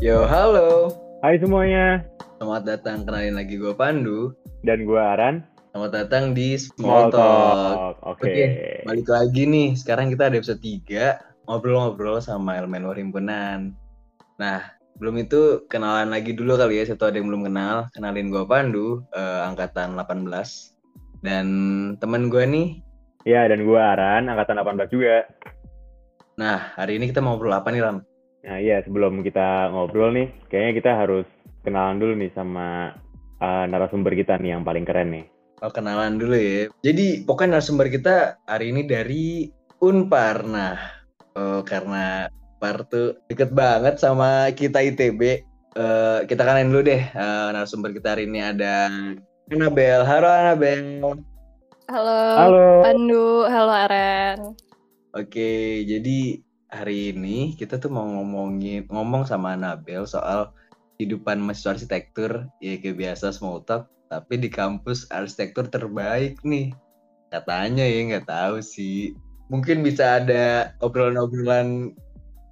Yo, halo. Hai semuanya, Selamat datang kenalin lagi gue Pandu. dan gue Aran. Selamat datang di Small Talk. Oke. Oke, Balik lagi nih. Sekarang kita ada episode 3 ngobrol-ngobrol sama elemen luar himpunan. Nah, belum itu kenalan lagi dulu kali ya. Satu ada yang belum kenal. Kenalin gue Pandu, eh, angkatan 18. Dan teman gue nih. Ya, dan gue Aran, angkatan 18 juga. Nah, hari ini kita mau ngobrol apa nih, Ram? Nah iya, sebelum kita ngobrol nih, kayaknya kita harus kenalan dulu nih sama uh, narasumber kita nih yang paling keren nih. Oh, kenalan dulu ya. Jadi, pokoknya narasumber kita hari ini dari Unpar. Nah, oh, karena Unpar tuh deket banget sama kita ITB. Eh, kita kenalin dulu deh eh, narasumber kita hari ini ada Anabel. Halo Anabel. Halo, Halo. Pandu, halo Aren. Oke, jadi hari ini kita tuh mau ngomongin ngomong sama Anabel soal kehidupan mahasiswa arsitektur. Ya kayak biasa small talk, tapi di kampus arsitektur terbaik nih. Katanya ya nggak tahu sih. Mungkin bisa ada obrolan-obrolan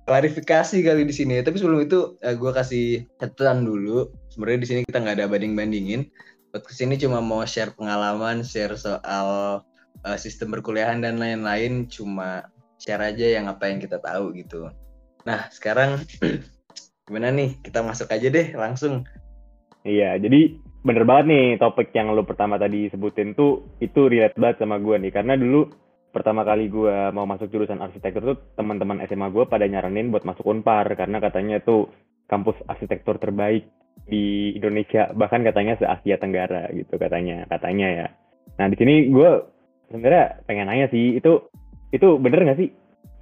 klarifikasi kali di sini. Tapi sebelum itu gue kasih catatan dulu. Sebenarnya di sini kita nggak ada banding-bandingin. Buat ke sini cuma mau share pengalaman, share soal uh, sistem perkuliahan dan lain-lain. Cuma share aja yang apa yang kita tahu gitu. Nah sekarang gimana nih? Kita masuk aja deh langsung. Iya, jadi bener banget nih topik yang lo pertama tadi sebutin tuh itu relate banget sama gue nih. Karena dulu pertama kali gue mau masuk jurusan arsitektur tuh teman-teman SMA gue pada nyaranin buat masuk Unpar karena katanya tuh kampus arsitektur terbaik di Indonesia bahkan katanya se Asia Tenggara gitu katanya katanya ya. Nah di sini gue sebenarnya pengen nanya sih itu itu bener nggak sih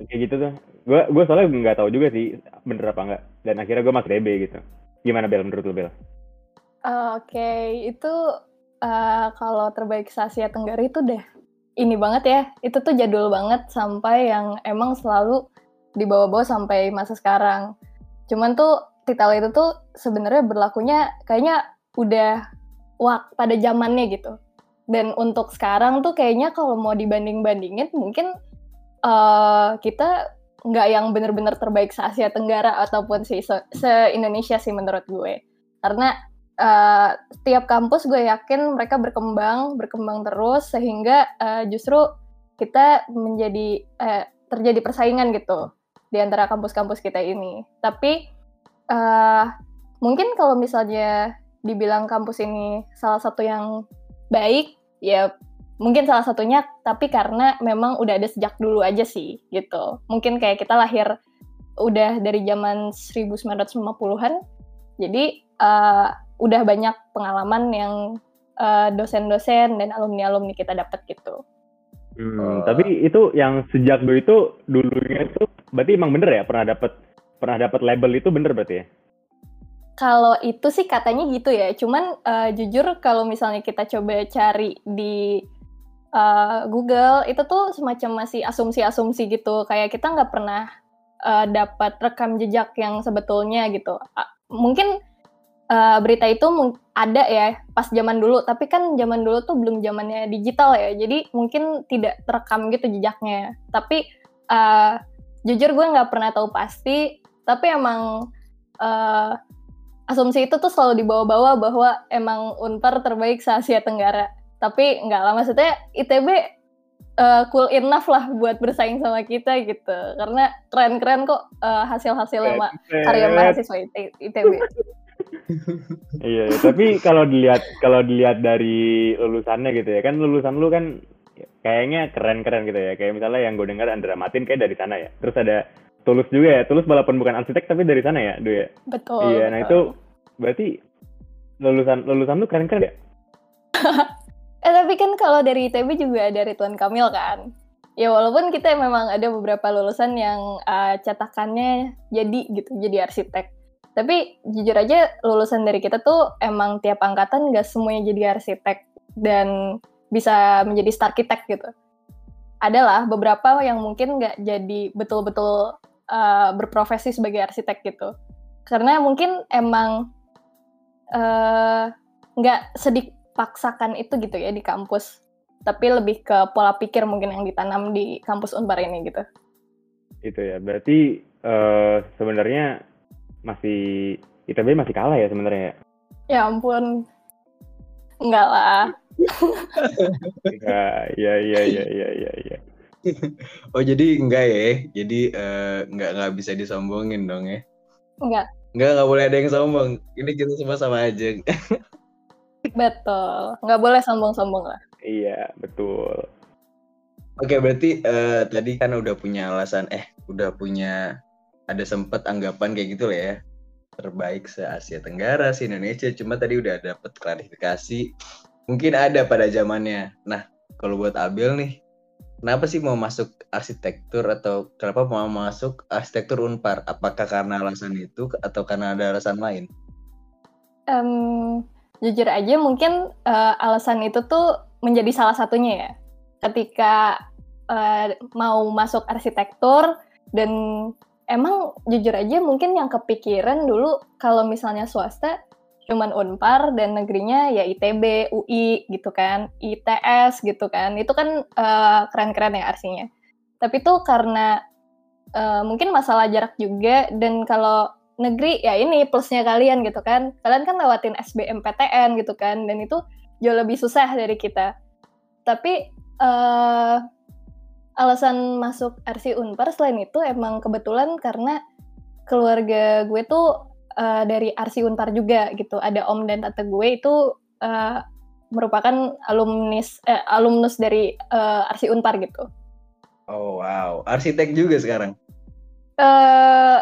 kayak gitu tuh? Gue gue soalnya nggak tahu juga sih bener apa enggak dan akhirnya gue masuk DB gitu. Gimana Bel menurut lo Bel? Uh, Oke, itu uh, kalau terbaik Asia Tenggara itu deh ini banget ya. Itu tuh jadul banget sampai yang emang selalu dibawa-bawa sampai masa sekarang. Cuman tuh titel itu tuh sebenarnya berlakunya kayaknya udah wak pada zamannya gitu. Dan untuk sekarang tuh kayaknya kalau mau dibanding-bandingin mungkin uh, kita nggak yang bener-bener terbaik se Asia Tenggara ataupun se, se Indonesia sih menurut gue. Karena uh, setiap kampus gue yakin mereka berkembang, berkembang terus sehingga uh, justru kita menjadi uh, terjadi persaingan gitu di antara kampus-kampus kita ini. Tapi uh, mungkin kalau misalnya dibilang kampus ini salah satu yang baik, ya mungkin salah satunya tapi karena memang udah ada sejak dulu aja sih gitu. Mungkin kayak kita lahir udah dari zaman 1950-an. Jadi uh, udah banyak pengalaman yang uh, dosen-dosen dan alumni-alumni kita dapat gitu. Hmm, Oh. tapi itu yang sejak dulu itu dulunya itu berarti emang bener ya pernah dapat pernah dapat label itu bener berarti ya? Kalau itu sih katanya gitu ya. Cuman uh, jujur kalau misalnya kita coba cari di uh, Google itu tuh semacam masih asumsi-asumsi gitu. Kayak kita nggak pernah uh, dapat rekam jejak yang sebetulnya gitu. Uh, mungkin uh, berita itu ada ya pas zaman dulu. Tapi kan zaman dulu tuh belum zamannya digital ya. Jadi mungkin tidak terekam gitu jejaknya. Tapi uh, jujur gue nggak pernah tahu pasti. Tapi emang uh, asumsi itu tuh selalu dibawa-bawa bahwa emang Unpar terbaik se Asia Tenggara. Tapi nggak lah, maksudnya ITB uh, cool enough lah buat bersaing sama kita gitu. Karena keren-keren kok uh, hasil-hasil ma- karya mahasiswa IT- ITB. Iya, tapi kalau dilihat kalau dilihat dari lulusannya gitu ya, kan lulusan lu kan kayaknya keren-keren gitu ya. Kayak misalnya yang gue dengar Andra Matin kayak dari sana ya. Terus ada Tulus juga ya. Tulus walaupun bukan arsitek tapi dari sana ya, Du ya. Betul. iya, nah itu berarti lulusan lulusan lu keren-keren ya? Eh tapi kan kalau dari ITB juga ada Ridwan Kamil kan. Ya walaupun kita memang ada beberapa lulusan yang uh, cetakannya jadi gitu, jadi arsitek. Tapi jujur aja lulusan dari kita tuh emang tiap angkatan gak semuanya jadi arsitek dan bisa menjadi star arsitek gitu. Adalah beberapa yang mungkin nggak jadi betul-betul uh, berprofesi sebagai arsitek gitu. Karena mungkin emang eh, nggak sedih paksakan itu gitu ya di kampus tapi lebih ke pola pikir mungkin yang ditanam di kampus Unpar ini gitu. Itu ya. Berarti eh, sebenarnya masih ITB masih kalah ya sebenarnya. Ya ampun. Enggak lah. Ya, ya, ya, ya, ya, ya, ya. Oh jadi enggak ya? Jadi eh, enggak enggak bisa disombongin dong ya? Enggak. Enggak enggak boleh ada yang sombong. Ini kita semua sama aja. Betul. Enggak boleh sombong-sombong lah. Iya, betul. Oke berarti eh, tadi kan udah punya alasan eh udah punya ada sempet anggapan kayak gitu lah ya terbaik se Asia Tenggara se Indonesia cuma tadi udah dapet klarifikasi mungkin ada pada zamannya nah kalau buat Abel nih kenapa sih mau masuk arsitektur atau kenapa mau masuk arsitektur Unpar apakah karena alasan itu atau karena ada alasan lain Em, jujur aja mungkin eh, alasan itu tuh menjadi salah satunya ya. Ketika eh, mau masuk arsitektur dan emang jujur aja mungkin yang kepikiran dulu kalau misalnya swasta cuman Unpar dan negerinya ya ITB, UI gitu kan, ITS gitu kan. Itu kan eh, keren-keren ya arsinya. Tapi tuh karena eh, mungkin masalah jarak juga dan kalau negeri ya ini plusnya kalian gitu kan. Kalian kan lewatin SBMPTN gitu kan dan itu jauh lebih susah dari kita. Tapi eh alasan masuk RC Unpar selain itu emang kebetulan karena keluarga gue tuh eh, dari RC Unpar juga gitu. Ada om dan tante gue itu eh, merupakan alumnis eh, alumnus dari eh, RC Unpar gitu. oh wow arsitek juga sekarang eh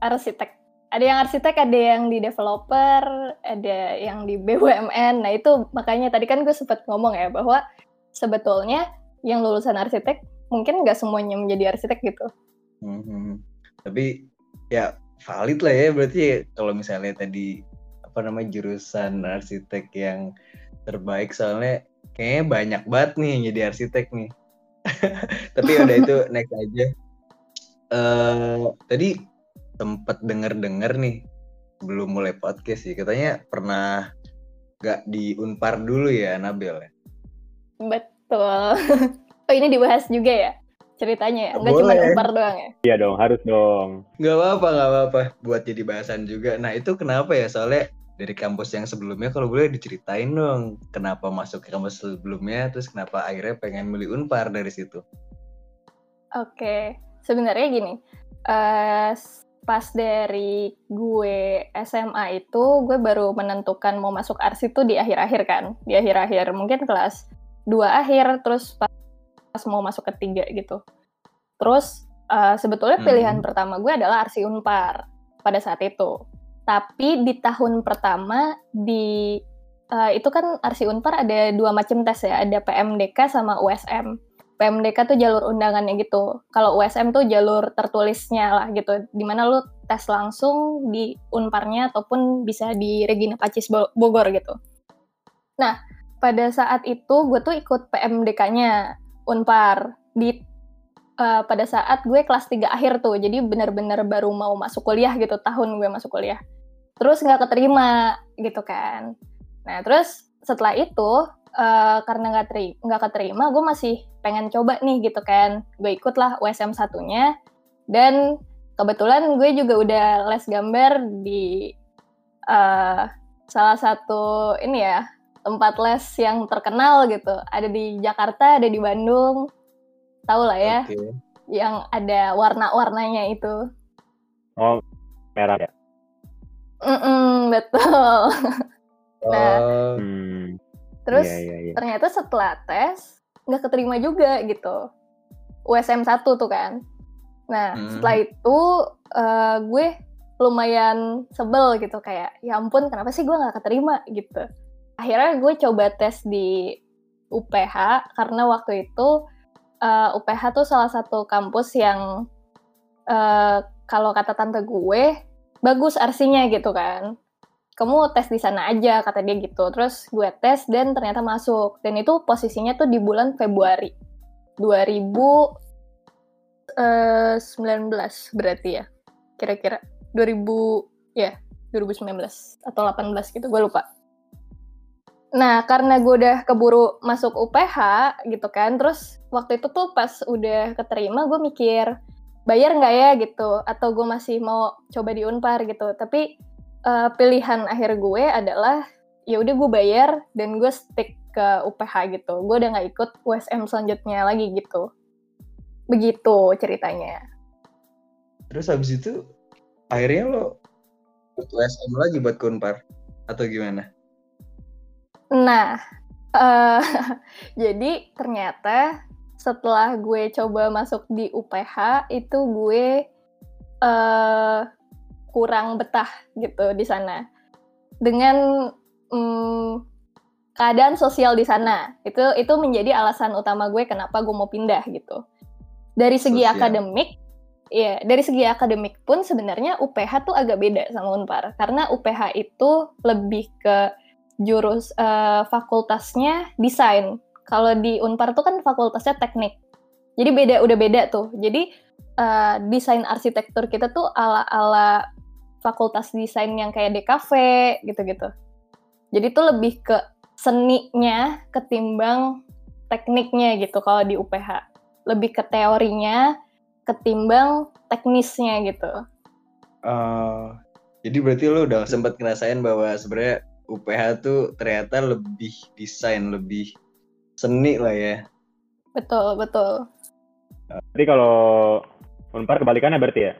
arsitek. Ada yang arsitek, ada yang di developer, ada yang di BUMN. Nah itu makanya tadi kan gue sempat ngomong ya bahwa sebetulnya yang lulusan arsitek mungkin nggak semuanya menjadi arsitek gitu. Mhm. Tapi ya valid lah ya berarti ya, kalau misalnya tadi apa namanya jurusan arsitek yang terbaik soalnya kayaknya banyak banget nih yang jadi arsitek nih. Tapi udah itu next aja. eh tadi sempat denger-denger nih belum mulai podcast sih katanya pernah nggak di Unpar dulu ya Nabil ya. Betul. oh ini dibahas juga ya ceritanya ya? Nggak cuma. Unpar doang ya? Iya dong, harus dong. Nggak apa-apa, nggak apa-apa. Buat jadi bahasan juga. Nah itu kenapa ya? Soalnya dari kampus yang sebelumnya, kalau boleh diceritain dong. Kenapa masuk ke kampus sebelumnya, terus kenapa akhirnya pengen milih Unpar dari situ? Oke, sebenarnya gini, eh, pas dari gue SMA itu, gue baru menentukan mau masuk arsi itu di akhir-akhir kan, di akhir-akhir mungkin kelas 2 akhir, terus pas, pas mau masuk ketiga gitu. Terus eh, sebetulnya Hmm. pilihan pertama gue adalah arsi unpar pada saat itu. Tapi di tahun pertama di eh, itu kan arsi unpar ada dua macam tes ya, ada PMDK sama USM. PMDK tuh jalur undangannya gitu. Kalau USM tuh jalur tertulisnya lah gitu. Di mana lu tes langsung di Unparnya ataupun bisa di Regina Pacis Bo- Bogor gitu. Nah, pada saat itu gue tuh ikut PMDK-nya Unpar di eh, pada saat gue kelas 3 akhir tuh. Jadi bener-bener baru mau masuk kuliah gitu, tahun gue masuk kuliah. Terus nggak keterima gitu kan. Nah, terus setelah itu eh, karena nggak teri- nggak keterima, gue masih pengen coba nih gitu kan. Gue ikutlah USM satunya dan kebetulan gue juga udah les gambar di eh, salah satu ini ya tempat les yang terkenal gitu. Ada di Jakarta, ada di Bandung. Tahu lah ya, Oke. yang ada warna-warnanya itu. Oh, merah ya. Mm-mm, betul. Nah, Hmm. Terus Iya, iya, iya. ternyata setelah tes nggak keterima juga gitu. USM 1 tuh kan. Nah, Hmm. setelah itu eh, gue lumayan sebel gitu kayak ya ampun kenapa sih gue nggak keterima gitu. Akhirnya gue coba tes di UPH karena waktu itu eh, UPH tuh salah satu kampus yang eh, kalau kata tante gue bagus arsinya gitu kan kamu tes di sana aja kata dia gitu. Terus gue tes dan ternyata masuk. Dan itu posisinya tuh di bulan Februari 2019 berarti ya kira-kira. 2000 ya 2019 atau 18 gitu gue lupa. Nah karena gue udah keburu masuk UPH gitu kan terus waktu itu tuh pas udah keterima gue mikir bayar nggak ya? gitu. Atau gue masih mau coba di Unpar gitu. Tapi uh, pilihan akhir gue adalah ya udah gue bayar dan gue stick ke UPH gitu. Gue udah nggak ikut USM selanjutnya lagi gitu. Begitu ceritanya. Terus habis itu akhirnya lo ikut USM lagi buat ke Unpar atau gimana? Nah uh, jadi ternyata setelah gue coba masuk di UPH itu gue uh, kurang betah gitu di sana. Dengan um, keadaan sosial di sana. Itu itu menjadi alasan utama gue kenapa gue mau pindah gitu. Dari segi sosial. akademik ya dari segi akademik pun sebenarnya UPH tuh agak beda sama Unpar. Karena UPH itu lebih ke jurus uh, fakultasnya desain. Kalau di Unpar tuh kan fakultasnya teknik. Jadi beda udah beda tuh. Jadi uh, desain arsitektur kita tuh ala ala fakultas desain yang kayak DKV gitu-gitu. Jadi tuh lebih ke seninya ketimbang tekniknya gitu kalau di UPH. Lebih ke teorinya ketimbang teknisnya gitu. Uh, jadi berarti lo udah sempat ngerasain bahwa sebenarnya UPH tuh ternyata lebih desain, lebih seni lah ya. Betul, betul. Jadi kalau Unpar kebalikannya berarti ya?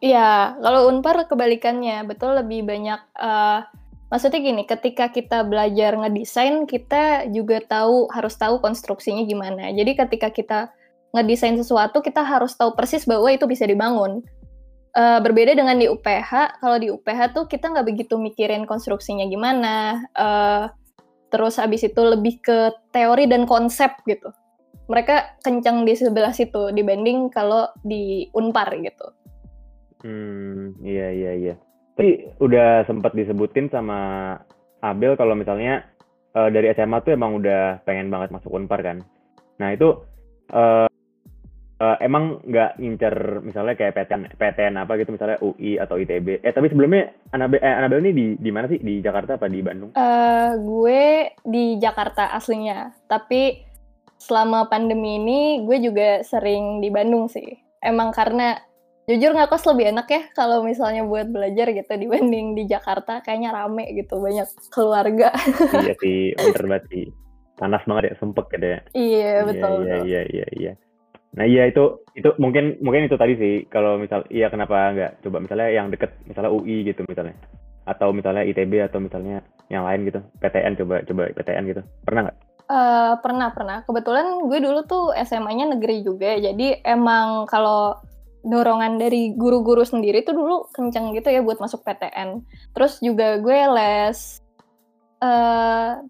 Iya, kalau Unpar kebalikannya, betul lebih banyak uh, maksudnya gini, ketika kita belajar ngedesain, kita juga tahu harus tahu konstruksinya gimana. Jadi ketika kita ngedesain sesuatu, kita harus tahu persis bahwa itu bisa dibangun. Uh, berbeda dengan di UPH, kalau di UPH tuh kita nggak begitu mikirin konstruksinya gimana, uh, terus habis itu lebih ke teori dan konsep gitu. Mereka kencang di sebelah situ dibanding kalau di Unpar gitu. Hmm, iya iya iya. Tapi udah sempat disebutin sama Abel kalau misalnya uh, dari SMA tuh emang udah pengen banget masuk Unpar kan. Nah itu uh, uh, emang nggak ngincer misalnya kayak PTN, PTN apa gitu misalnya UI atau ITB. Eh tapi sebelumnya Anabel, eh, Anabel ini di di mana sih? Di Jakarta apa di Bandung? Uh, gue di Jakarta aslinya. Tapi selama pandemi ini gue juga sering di Bandung sih. Emang karena jujur nggak kos lebih enak ya kalau misalnya buat belajar gitu dibanding di Jakarta. Kayaknya rame gitu banyak keluarga. Iya sih bener banget sih. Panas banget ya sempet gitu ya. Iya betul iya iya iya iya. Nah iya itu itu mungkin mungkin itu tadi sih. Kalau misal iya kenapa nggak? Coba misalnya yang deket misalnya UI gitu misalnya. Atau misalnya ITB atau misalnya yang lain gitu. PTN coba coba PTN gitu. Pernah nggak? Uh, pernah pernah. Kebetulan gue dulu tuh SMA-nya negeri juga. Jadi emang kalau dorongan dari guru-guru sendiri tuh dulu kenceng gitu ya buat masuk PTN. Terus juga gue les uh,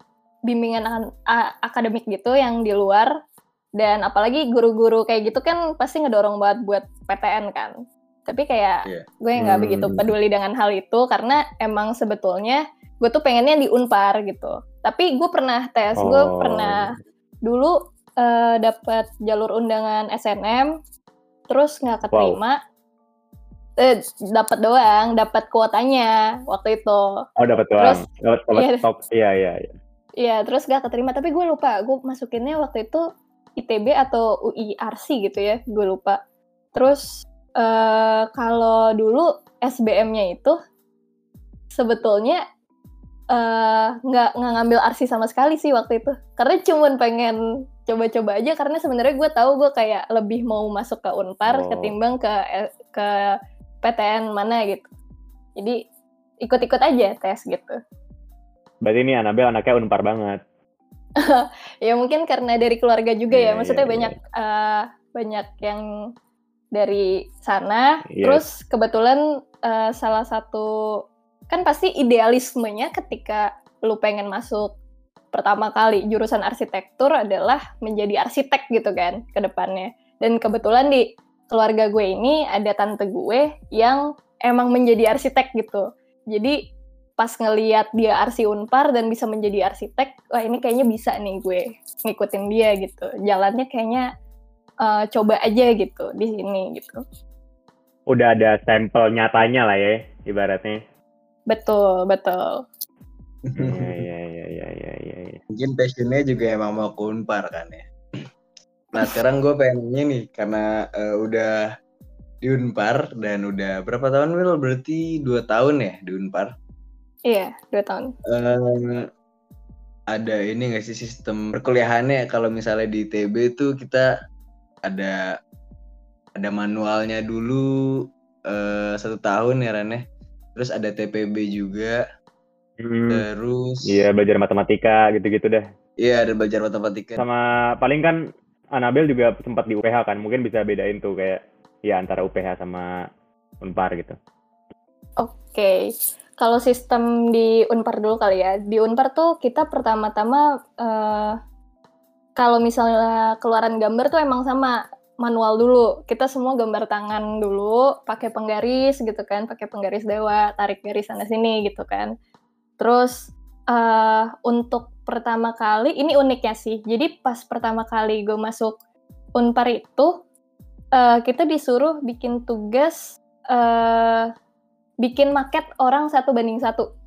bimbingan akademik gitu yang di luar dan apalagi guru-guru kayak gitu kan pasti ngedorong banget buat PTN kan. Tapi kayak yeah. gue nggak hmm. begitu peduli dengan hal itu karena emang sebetulnya gue tuh pengennya di Unpar gitu. Tapi gue pernah tes, oh. gue pernah dulu uh, eh, dapat jalur undangan SNM terus nggak keterima wow. eh, dapat doang dapat kuotanya waktu itu. Oh dapat doang. Dapat iya, top. Iya iya iya. Iya terus nggak keterima tapi gue lupa. Gue masukinnya waktu itu ITB atau UIRC gitu ya gue lupa. Terus uh, kalau dulu SBM-nya itu sebetulnya eh, nggak uh, nggak ngambil arsi sama sekali sih waktu itu. Karena cuman pengen coba-coba aja karena sebenarnya gue tahu gue kayak lebih mau masuk ke Unpar oh. ketimbang ke ke PTN mana gitu. Jadi ikut-ikut aja tes gitu. Berarti ini Anabel anaknya Unpar banget. ya mungkin karena dari keluarga juga yeah, ya, iya, maksudnya yeah, banyak yeah. Uh, banyak yang dari sana. Yes. Iya. Terus kebetulan uh, salah satu kan pasti idealismenya ketika lu pengen masuk pertama kali jurusan arsitektur adalah menjadi arsitek gitu kan ke depannya. Dan kebetulan di keluarga gue ini ada tante gue yang emang menjadi arsitek gitu. Jadi pas ngeliat dia arsi unpar dan bisa menjadi arsitek, wah ini kayaknya bisa nih gue ngikutin dia gitu. Jalannya kayaknya uh, coba aja gitu di sini gitu. Udah ada sampel nyatanya lah ya ibaratnya. Betul, betul. Iya, iya, iya, iya, iya, iya. Ya. Mungkin passionnya juga emang mau ke Unpar kan ya. Nah sekarang gue pengen nih karena uh, udah di Unpar dan udah berapa tahun Wil? Berarti dua tahun ya di Unpar? Iya, dua tahun. Uh, ada ini nggak sih sistem perkuliahannya kalau misalnya di TB itu kita ada ada manualnya dulu uh, satu tahun ya Rane. Terus ada TPB juga. Hmm, terus Iya, belajar matematika gitu-gitu deh. Iya, ada belajar matematika. Sama paling kan Anabel juga sempat di UPH kan. Mungkin bisa bedain tuh kayak ya antara UPH sama Unpar gitu. Oke. Okay. Kalau sistem di Unpar dulu kali ya. Di Unpar tuh kita pertama-tama uh, kalau misalnya keluaran gambar tuh emang sama manual dulu. Kita semua gambar tangan dulu, pakai penggaris gitu kan, pakai penggaris dewa, tarik garis sana sini gitu kan. Terus uh, untuk pertama kali ini uniknya sih. Jadi pas pertama kali gue masuk Unpar itu uh, kita disuruh bikin tugas uh, bikin maket orang satu banding satu.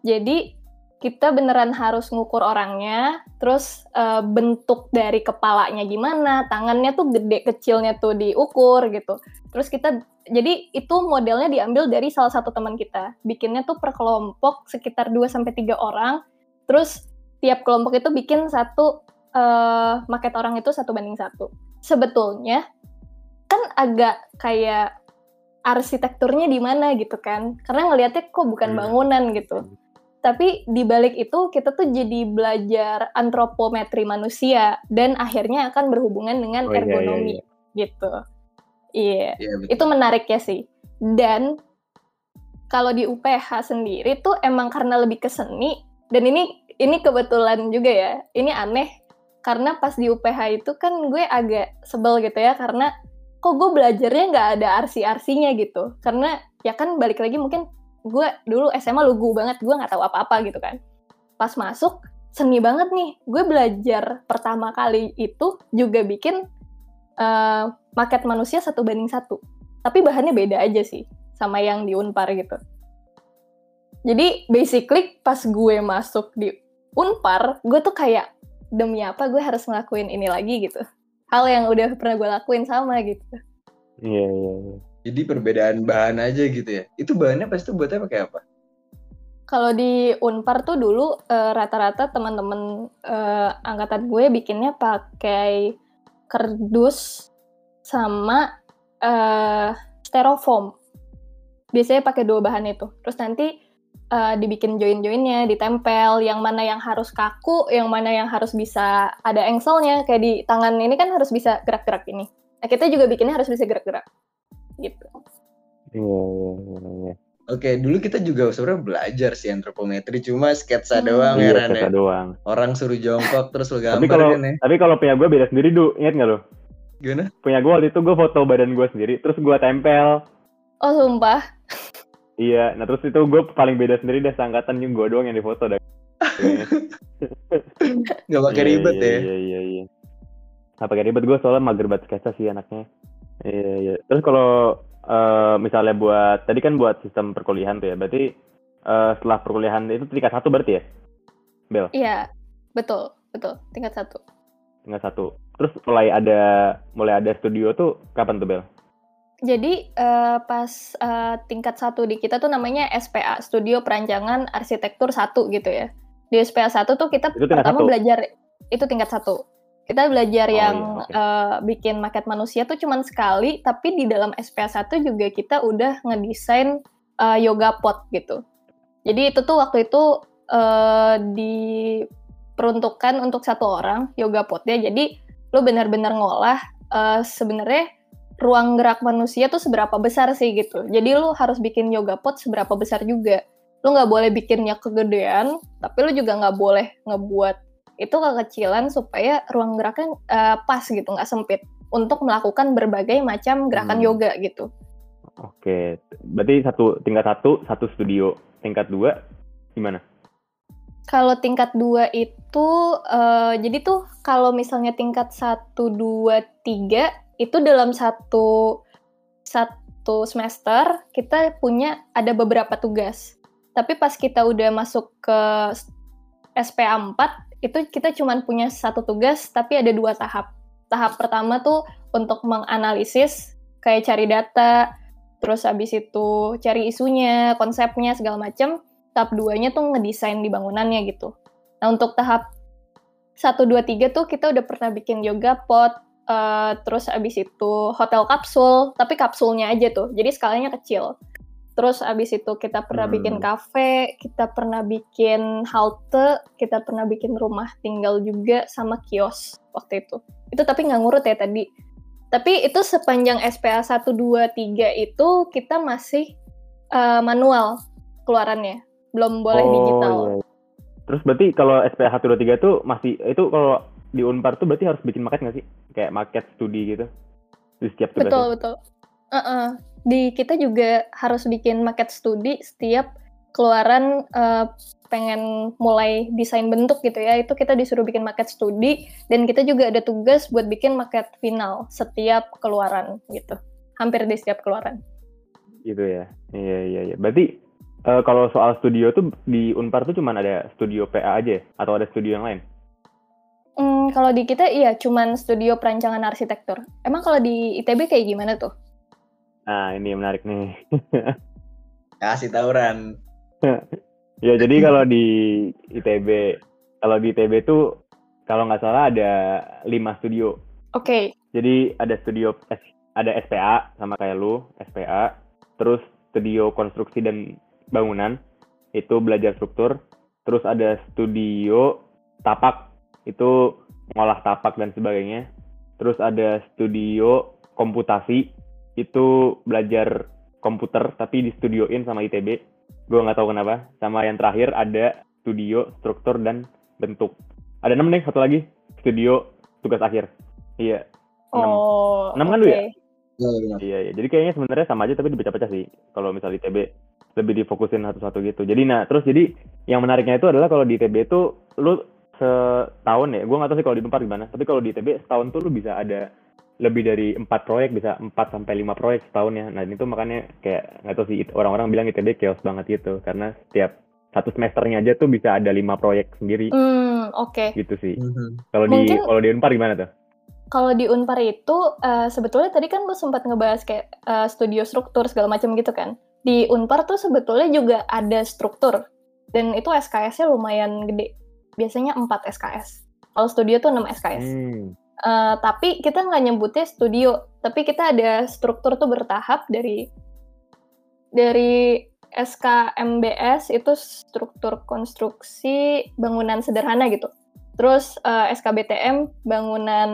Jadi kita beneran harus ngukur orangnya, terus uh, bentuk dari kepalanya gimana, tangannya tuh gede kecilnya tuh diukur gitu. Terus kita jadi itu modelnya diambil dari salah satu teman kita. Bikinnya tuh per kelompok sekitar 2 sampai 3 orang. Terus tiap kelompok itu bikin satu uh, maket orang itu satu banding satu. Sebetulnya kan agak kayak arsitekturnya di mana gitu kan karena ngelihatnya kok bukan hmm. bangunan gitu tapi di balik itu kita tuh jadi belajar antropometri manusia dan akhirnya akan berhubungan dengan oh, ergonomi iya, iya, iya. gitu iya yeah. itu menarik ya sih dan kalau di UPH sendiri tuh emang karena lebih ke seni dan ini ini kebetulan juga ya ini aneh karena pas di UPH itu kan gue agak sebel gitu ya karena kok gue belajarnya nggak ada arsi-arsinya gitu karena ya kan balik lagi mungkin gue dulu SMA lugu banget gue nggak tahu apa-apa gitu kan. Pas masuk seni banget nih. Gue belajar pertama kali itu juga bikin uh, maket manusia satu banding satu. Tapi bahannya beda aja sih sama yang di Unpar gitu. Jadi basically pas gue masuk di Unpar gue tuh kayak demi apa gue harus ngelakuin ini lagi? gitu. Hal yang udah pernah gue lakuin sama gitu. Iya, iya, iya. Jadi perbedaan bahan aja gitu ya. Itu bahannya pasti buatnya pakai apa? Kalau di Unpar tuh dulu uh, rata-rata teman-teman uh, angkatan gue bikinnya pakai kardus sama uh, styrofoam. Biasanya pakai dua bahan itu. Terus nanti uh, dibikin join-joinnya, ditempel, yang mana yang harus kaku, yang mana yang harus bisa ada engselnya, kayak di tangan ini kan harus bisa gerak-gerak ini. Nah, kita juga bikinnya harus bisa gerak-gerak, gitu. Iya, iya, iya. iya. Oke, dulu kita juga sebenarnya belajar sih antropometri, cuma sketsa hmm. doang ya, iya, ya, sketsa doang. Orang suruh jongkok terus lo gambar tapi kalau, kan ya. Tapi kalau punya gue beda sendiri, Du. Ingat nggak lo? Gimana? Punya gue waktu itu gue foto badan gue sendiri, terus gue tempel. Oh, sumpah? Iya, nah terus itu gue paling beda sendiri dah seangkatan yang gue doang yang difoto dah. Gak pakai iya, ribet iya, ya? Iya iya iya. Gak pakai ribet gue soalnya mager banget sketsa sih anaknya. Iya iya. Terus kalau uh, misalnya buat tadi kan buat sistem perkuliahan tuh ya, berarti uh, setelah perkuliahan itu tingkat satu berarti ya, Bel? Iya, betul betul tingkat satu. Tingkat satu. Terus mulai ada mulai ada studio tuh kapan tuh Bel? Jadi uh, pas uh, tingkat satu di kita tuh namanya SPA Studio Perancangan Arsitektur satu gitu ya. Di SPA satu tuh kita pertama satu. belajar itu tingkat satu. Kita belajar oh, yang iya, okay. uh, bikin maket manusia tuh cuman sekali, tapi di dalam SPA satu juga kita udah ngedesain uh, yoga pot gitu. Jadi itu tuh waktu itu uh, diperuntukkan untuk satu orang yoga potnya. Jadi lu benar-benar ngolah uh, sebenarnya ruang gerak manusia tuh seberapa besar sih gitu. Jadi lu harus bikin yoga pot seberapa besar juga. Lu nggak boleh bikinnya kegedean, tapi lu juga nggak boleh ngebuat itu kekecilan supaya ruang geraknya uh, pas gitu, nggak sempit untuk melakukan berbagai macam gerakan hmm. yoga gitu. Oke, berarti satu tingkat satu satu studio, tingkat dua gimana? Kalau tingkat dua itu, uh, jadi tuh kalau misalnya tingkat satu dua tiga itu dalam satu satu semester kita punya ada beberapa tugas. Tapi pas kita udah masuk ke SPA 4 itu kita cuma punya satu tugas tapi ada dua tahap. Tahap pertama tuh untuk menganalisis kayak cari data, terus habis itu cari isunya, konsepnya segala macam. Tahap duanya tuh ngedesain di bangunannya gitu. Nah untuk tahap 1, 2, 3 tuh kita udah pernah bikin yoga pot, uh, terus abis itu hotel kapsul, tapi kapsulnya aja tuh, jadi skalanya kecil. Terus abis itu kita pernah hmm. bikin kafe, kita pernah bikin halte, kita pernah bikin rumah tinggal juga sama kios waktu itu. Itu tapi nggak ngurut ya tadi. Tapi itu sepanjang SPA 1, 2, 3 itu kita masih uh, manual keluarannya. Belum boleh oh, digital. Iya. iya. Terus berarti kalau SPA 1, 2, 3 itu masih, itu kalau di Unpar tuh berarti harus bikin market nggak sih? Kayak market studi gitu? Di setiap? Betul, betul. Uh -uh di kita juga harus bikin market studi setiap keluaran uh, pengen mulai desain bentuk gitu ya itu kita disuruh bikin market studi dan kita juga ada tugas buat bikin market final setiap keluaran gitu hampir di setiap keluaran gitu ya iya iya iya berarti uh, kalau soal studio tuh di Unpar tuh cuma ada studio PA aja ya? atau ada studio yang lain Hmm, kalau di kita iya cuman studio perancangan arsitektur. Emang kalau di ITB kayak gimana tuh? Nah, ini menarik nih. Kasih tauran. ya, jadi kalau di ITB, kalau di ITB tuh kalau nggak salah ada lima studio. Oke. Okay. Jadi ada studio ada SPA sama kayak lu, SPA. Terus studio konstruksi dan bangunan itu belajar struktur. Terus ada studio tapak itu ngolah tapak dan sebagainya. Terus ada studio komputasi itu belajar komputer tapi di studioin sama ITB gue nggak tahu kenapa. Sama yang terakhir ada studio struktur dan bentuk. Ada enam nih satu lagi. Studio tugas akhir. Iya. Enam. Oh, enam kan okay. lu ya? iya, iya iya jadi kayaknya sebenarnya sama aja tapi dipecah-pecah sih. Kalau misalnya ITB lebih difokusin satu-satu gitu. Jadi nah terus jadi yang menariknya itu adalah kalau di ITB itu lu setahun ya. Gue nggak tahu sih kalau di tempat gimana tapi kalau di ITB setahun tuh lu bisa ada lebih dari empat proyek bisa empat sampai lima proyek setahun ya. Nah itu makanya kayak nggak tahu sih orang-orang bilang ITB chaos banget gitu karena setiap satu semesternya aja tuh bisa ada lima proyek sendiri. Hmm, oke. Okay. Gitu sih. Mm-hmm. Kalau di kalau di Unpar gimana tuh? Kalau di Unpar itu uh, sebetulnya tadi kan lu sempat ngebahas kayak uh, studio struktur segala macam gitu kan. Di Unpar tuh sebetulnya juga ada struktur dan itu SKS-nya lumayan gede. Biasanya 4 SKS. Kalau studio tuh 6 SKS. Hmm. Uh, tapi kita nggak nyebutnya studio, tapi kita ada struktur tuh bertahap dari dari SKMBS itu struktur konstruksi bangunan sederhana gitu. Terus uh, eh, SKBTM bangunan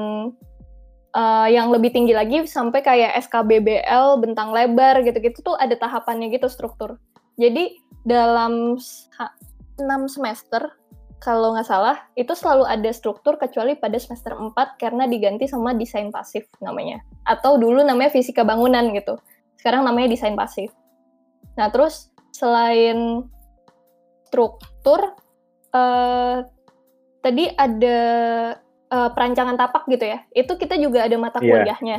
uh, yang lebih tinggi lagi sampai kayak SKBBL bentang lebar gitu-gitu tuh ada tahapannya gitu struktur. Jadi dalam 6 semester kalau nggak salah, itu selalu ada struktur kecuali pada semester 4 karena diganti sama desain pasif namanya. Atau dulu namanya fisika bangunan gitu. Sekarang namanya desain pasif. Nah, terus selain struktur, uh, tadi ada uh, perancangan tapak gitu ya. Itu kita juga ada mata yeah. kuliahnya.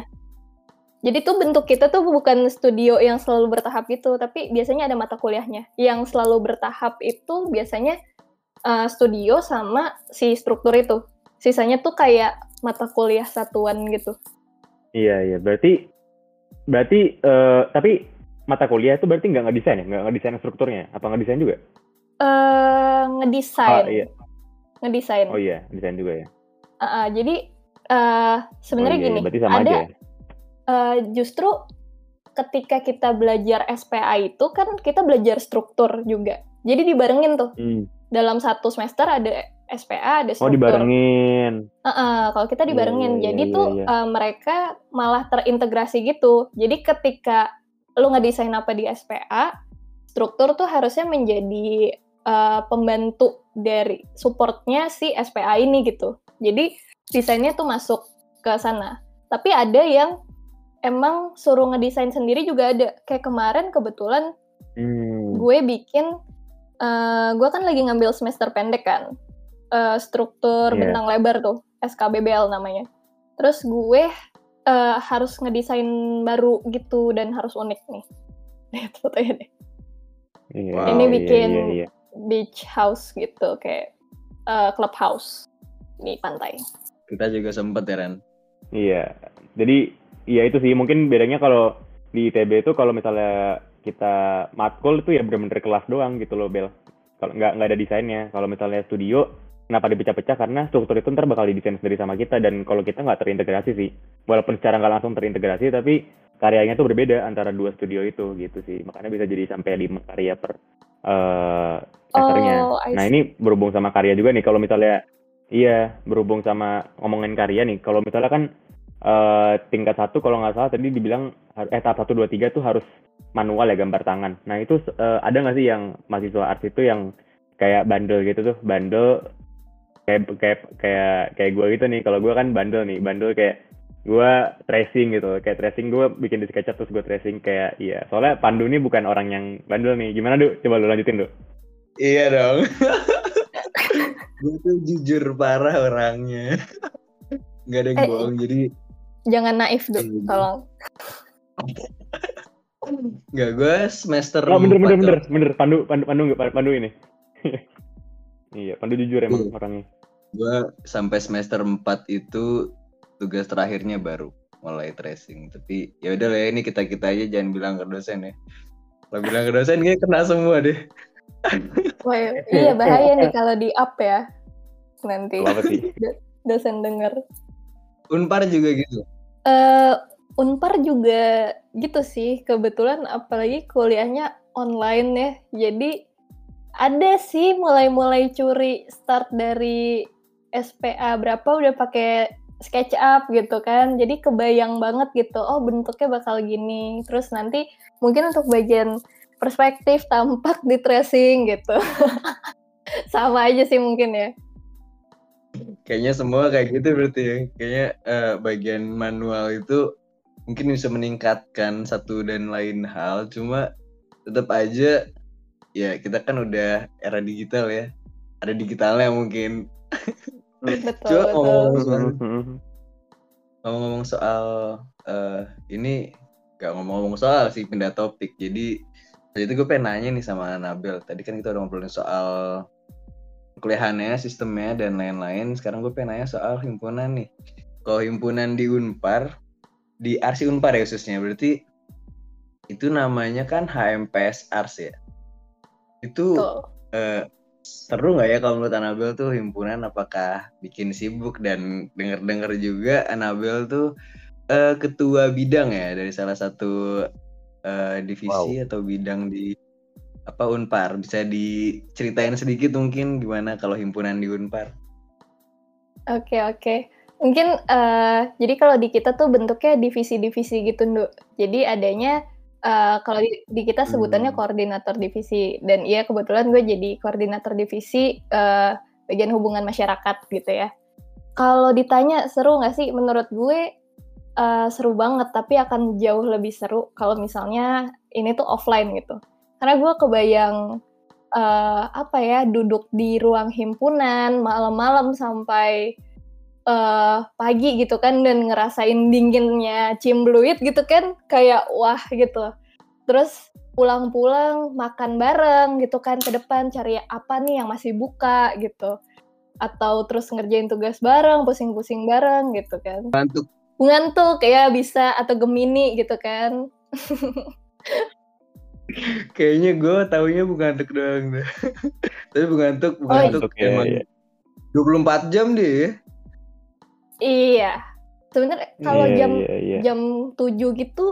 Jadi tuh bentuk kita tuh bukan studio yang selalu bertahap itu, tapi biasanya ada mata kuliahnya. Yang selalu bertahap itu biasanya uh, studio sama si struktur itu. Sisanya tuh kayak mata kuliah satuan gitu. Iya iya berarti berarti uh, tapi mata kuliah itu berarti nggak ngedesain ya nggak ngedesain strukturnya apa ngedesain juga? Eh uh, ngedesain. Ah, iya. Ngedesain. Oh iya desain juga ya. Uh, uh, jadi uh, sebenarnya oh, iya, gini. Berarti sama ada aja. Ya? Uh, justru ketika kita belajar SPA itu kan kita belajar struktur juga. Jadi dibarengin tuh. Hmm dalam satu semester ada SPA, ada struktur. Oh dibarengin. Uh -uh, kalau kita dibarengin, yeah, jadi yeah, tuh yeah. Uh, mereka malah terintegrasi gitu. Jadi ketika lu ngedesain apa di SPA, struktur tuh harusnya menjadi uh, pembantu dari supportnya si SPA ini gitu. Jadi desainnya tuh masuk ke sana. Tapi ada yang emang suruh ngedesain sendiri juga ada. Kayak kemarin kebetulan hmm. gue bikin uh, gue kan lagi ngambil semester pendek kan, uh, struktur yeah. bentang lebar tuh, SKBBL namanya. Terus gue uh, harus ngedesain baru gitu dan harus unik nih. Lihat fotonya deh. Wow, Ini iya, bikin yeah, yeah, yeah. beach house gitu, kayak uh, clubhouse di pantai. Kita juga sempet ya Ren. Iya, jadi iya itu sih mungkin bedanya kalau di ITB itu kalau misalnya kita matkul itu ya bener-bener kelas doang gitu loh Bel. Kalau nggak nggak ada desainnya. Kalau misalnya studio kenapa dipecah-pecah? Karena struktur itu ntar bakal didesain sendiri sama kita. Dan kalau kita nggak terintegrasi sih walaupun secara nggak langsung terintegrasi tapi karyanya tuh berbeda antara dua studio itu gitu sih. Makanya bisa jadi sampai lima karya per uh, semesternya Oh, nah ini berhubung sama karya juga nih. Kalau misalnya iya berhubung sama ngomongin karya nih. Kalau misalnya kan eh, tingkat satu kalau nggak salah tadi dibilang eh tahap satu dua tiga tuh harus manual ya gambar tangan. Nah itu eh, ada nggak sih yang mahasiswa art itu yang kayak bandel gitu tuh? Bandel kayak kayak kayak kayak gue gitu nih. Kalau gue kan bandel nih bandel kayak gue tracing gitu. Kayak tracing gue bikin di SketchUp terus gue tracing kayak iya. Soalnya Pandu ini bukan orang yang bandel nih. Gimana du? Coba lu lanjutin du. Iya dong. gue tuh jujur parah orangnya. Gak ada yang Eh, bohong. Jadi Jangan naif, Du. Iya. Tolong. nggak gue semester oh bener bener bener bener Pandu Pandu Pandu nggak Pandu ini iya Pandu jujur emang Iya. orangnya gue sampai semester 4 itu tugas terakhirnya baru mulai tracing. Tapi ya udah lah ya, ini kita kita aja jangan bilang ke dosen ya. Kalau bilang ke dosen kayak kena semua deh. Wah, iya bahaya nih kalau di up ya. Nanti dosen denger. Unpar juga gitu. eh Unpar juga gitu sih, kebetulan apalagi kuliahnya online ya. Jadi ada sih mulai-mulai curi start dari SPA berapa udah pakai SketchUp gitu kan. Jadi kebayang banget gitu, oh bentuknya bakal gini. Terus nanti mungkin untuk bagian perspektif tampak di tracing gitu. Sama aja sih mungkin ya. Kayaknya semua kayak gitu berarti ya. Kayaknya eh, bagian manual itu mungkin bisa meningkatkan satu dan lain hal. Cuma tetap aja ya kita kan udah era digital ya. Ada digitalnya mungkin. Betul, Coba betul. ngomong soal ngomong-ngomong soal eh ini gak ngomong-ngomong soal sih pindah topik jadi waktu itu gue pengen nanya nih sama Nabil tadi kan kita udah ngobrolin soal kuliahannya sistemnya dan lain-lain. Sekarang gue pengen nanya soal himpunan nih. Kalau himpunan di Unpar di Arsi Unpar ya khususnya berarti itu namanya kan HMPS Ars ya? Itu Betul. eh, seru nggak ya kalau menurut Anabel tuh himpunan? Apakah bikin sibuk dan denger-denger juga Anabel tuh eh, ketua bidang ya? Dari salah satu eh, divisi atau bidang di apa Unpar bisa diceritain sedikit mungkin gimana kalau himpunan di Unpar Oke oke. Mungkin eh, jadi kalau di kita tuh bentuknya divisi-divisi gitu, Nduk. Jadi adanya eh, kalau di, di kita sebutannya Hmm. koordinator divisi dan iya kebetulan gue jadi koordinator divisi eh, bagian hubungan masyarakat gitu ya. Kalau ditanya seru nggak sih? Menurut gue eh, seru banget, tapi akan jauh lebih seru kalau misalnya ini tuh offline gitu. Karena gue kebayang eh, apa ya duduk di ruang himpunan malam-malam sampai eh, pagi gitu kan dan ngerasain dinginnya cimbluit gitu kan kayak wah gitu. Terus pulang-pulang makan bareng gitu kan ke depan cari apa nih yang masih buka gitu. Atau terus ngerjain tugas bareng pusing-pusing bareng gitu kan. Ngantuk. Ngantuk ya bisa atau gemini gitu kan kayaknya gue taunya bukan ngantuk doang deh. Tapi bukan ngantuk bukan Oh, ngantuk Ngantuk, ya, emang. ya. 24 jam deh. Ya iya. Sebenarnya kalau Iya, jam iya, iya. jam 7 gitu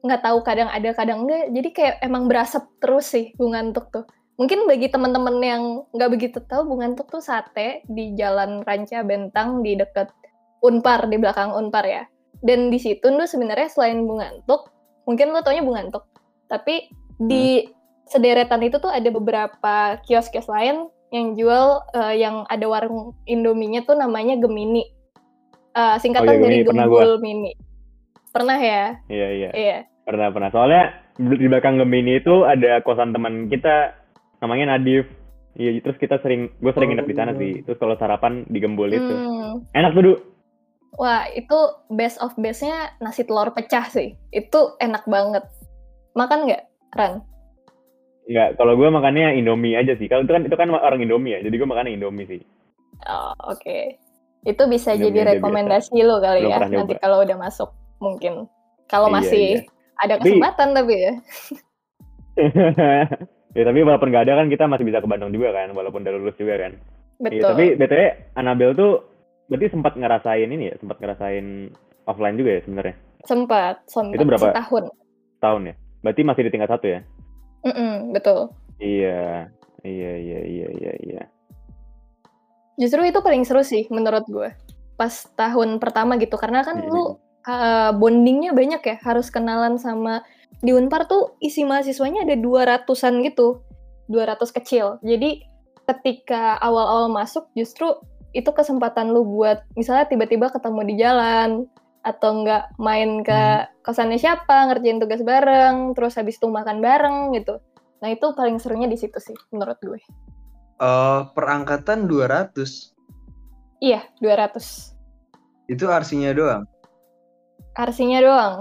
nggak tahu kadang ada kadang enggak jadi kayak emang berasap terus sih Bung Ngantuk tuh. Mungkin bagi teman-teman yang nggak begitu tahu Bung Ngantuk tuh sate di Jalan Ranca Bentang di dekat Unpar di belakang Unpar ya. Dan di situ tuh sebenarnya selain Bung Ngantuk mungkin lo taunya Bung Ngantuk. Tapi di sederetan itu tuh ada beberapa kios-kios lain yang jual eh, yang ada warung Indominya tuh namanya Gemini Eh, singkatan Oh iya, dari Gemini, pernah Gembul Mini pernah ya Iya, iya. Iya. Pernah, pernah. Soalnya di belakang Gemini itu ada kosan teman kita namanya Nadif. Iya, terus kita sering, gue sering nginep di sana Oh. sih. Terus kalau sarapan di Gembul itu. Hmm. Enak tuh, Du. Wah, itu best of bestnya nasi telur pecah sih. Itu enak banget. Makan nggak, Ran? Enggak, kalau gue makannya Indomie aja sih. Kalau itu kan itu kan orang Indomie ya. Jadi gue makannya Indomie sih. Oh, oke. Itu bisa Indomie jadi rekomendasi lo kali Belum ya nanti kalau udah masuk. mungkin. Kalau Iya, masih iya. ada Tapi- kesempatan tapi ya. ya tapi walaupun nggak ada kan kita masih bisa ke Bandung juga kan, walaupun udah lulus juga kan. Iya, Betul. tapi btw Anabel tuh berarti sempat ngerasain ini ya, sempat ngerasain offline juga ya sebenarnya sempat, sempat Itu berapa? setahun. tahun ya. Berarti masih di tingkat satu ya? Mm-mm, betul. Iya, iya, iya, iya, iya, iya. Justru itu paling seru sih menurut gue. Pas tahun pertama gitu karena kan Iya. lu uh, bondingnya banyak ya, harus kenalan sama di Unpar tuh isi mahasiswanya ada 200-an gitu. 200 kecil. Jadi ketika awal-awal masuk justru itu kesempatan lu buat misalnya tiba-tiba ketemu di jalan atau enggak main ke kosannya siapa, ngerjain tugas bareng, terus habis itu makan bareng gitu. Nah, itu paling serunya di situ sih menurut gue. Eh, perangkatan 200 Iya, 200. itu arsinya doang. Arsinya doang.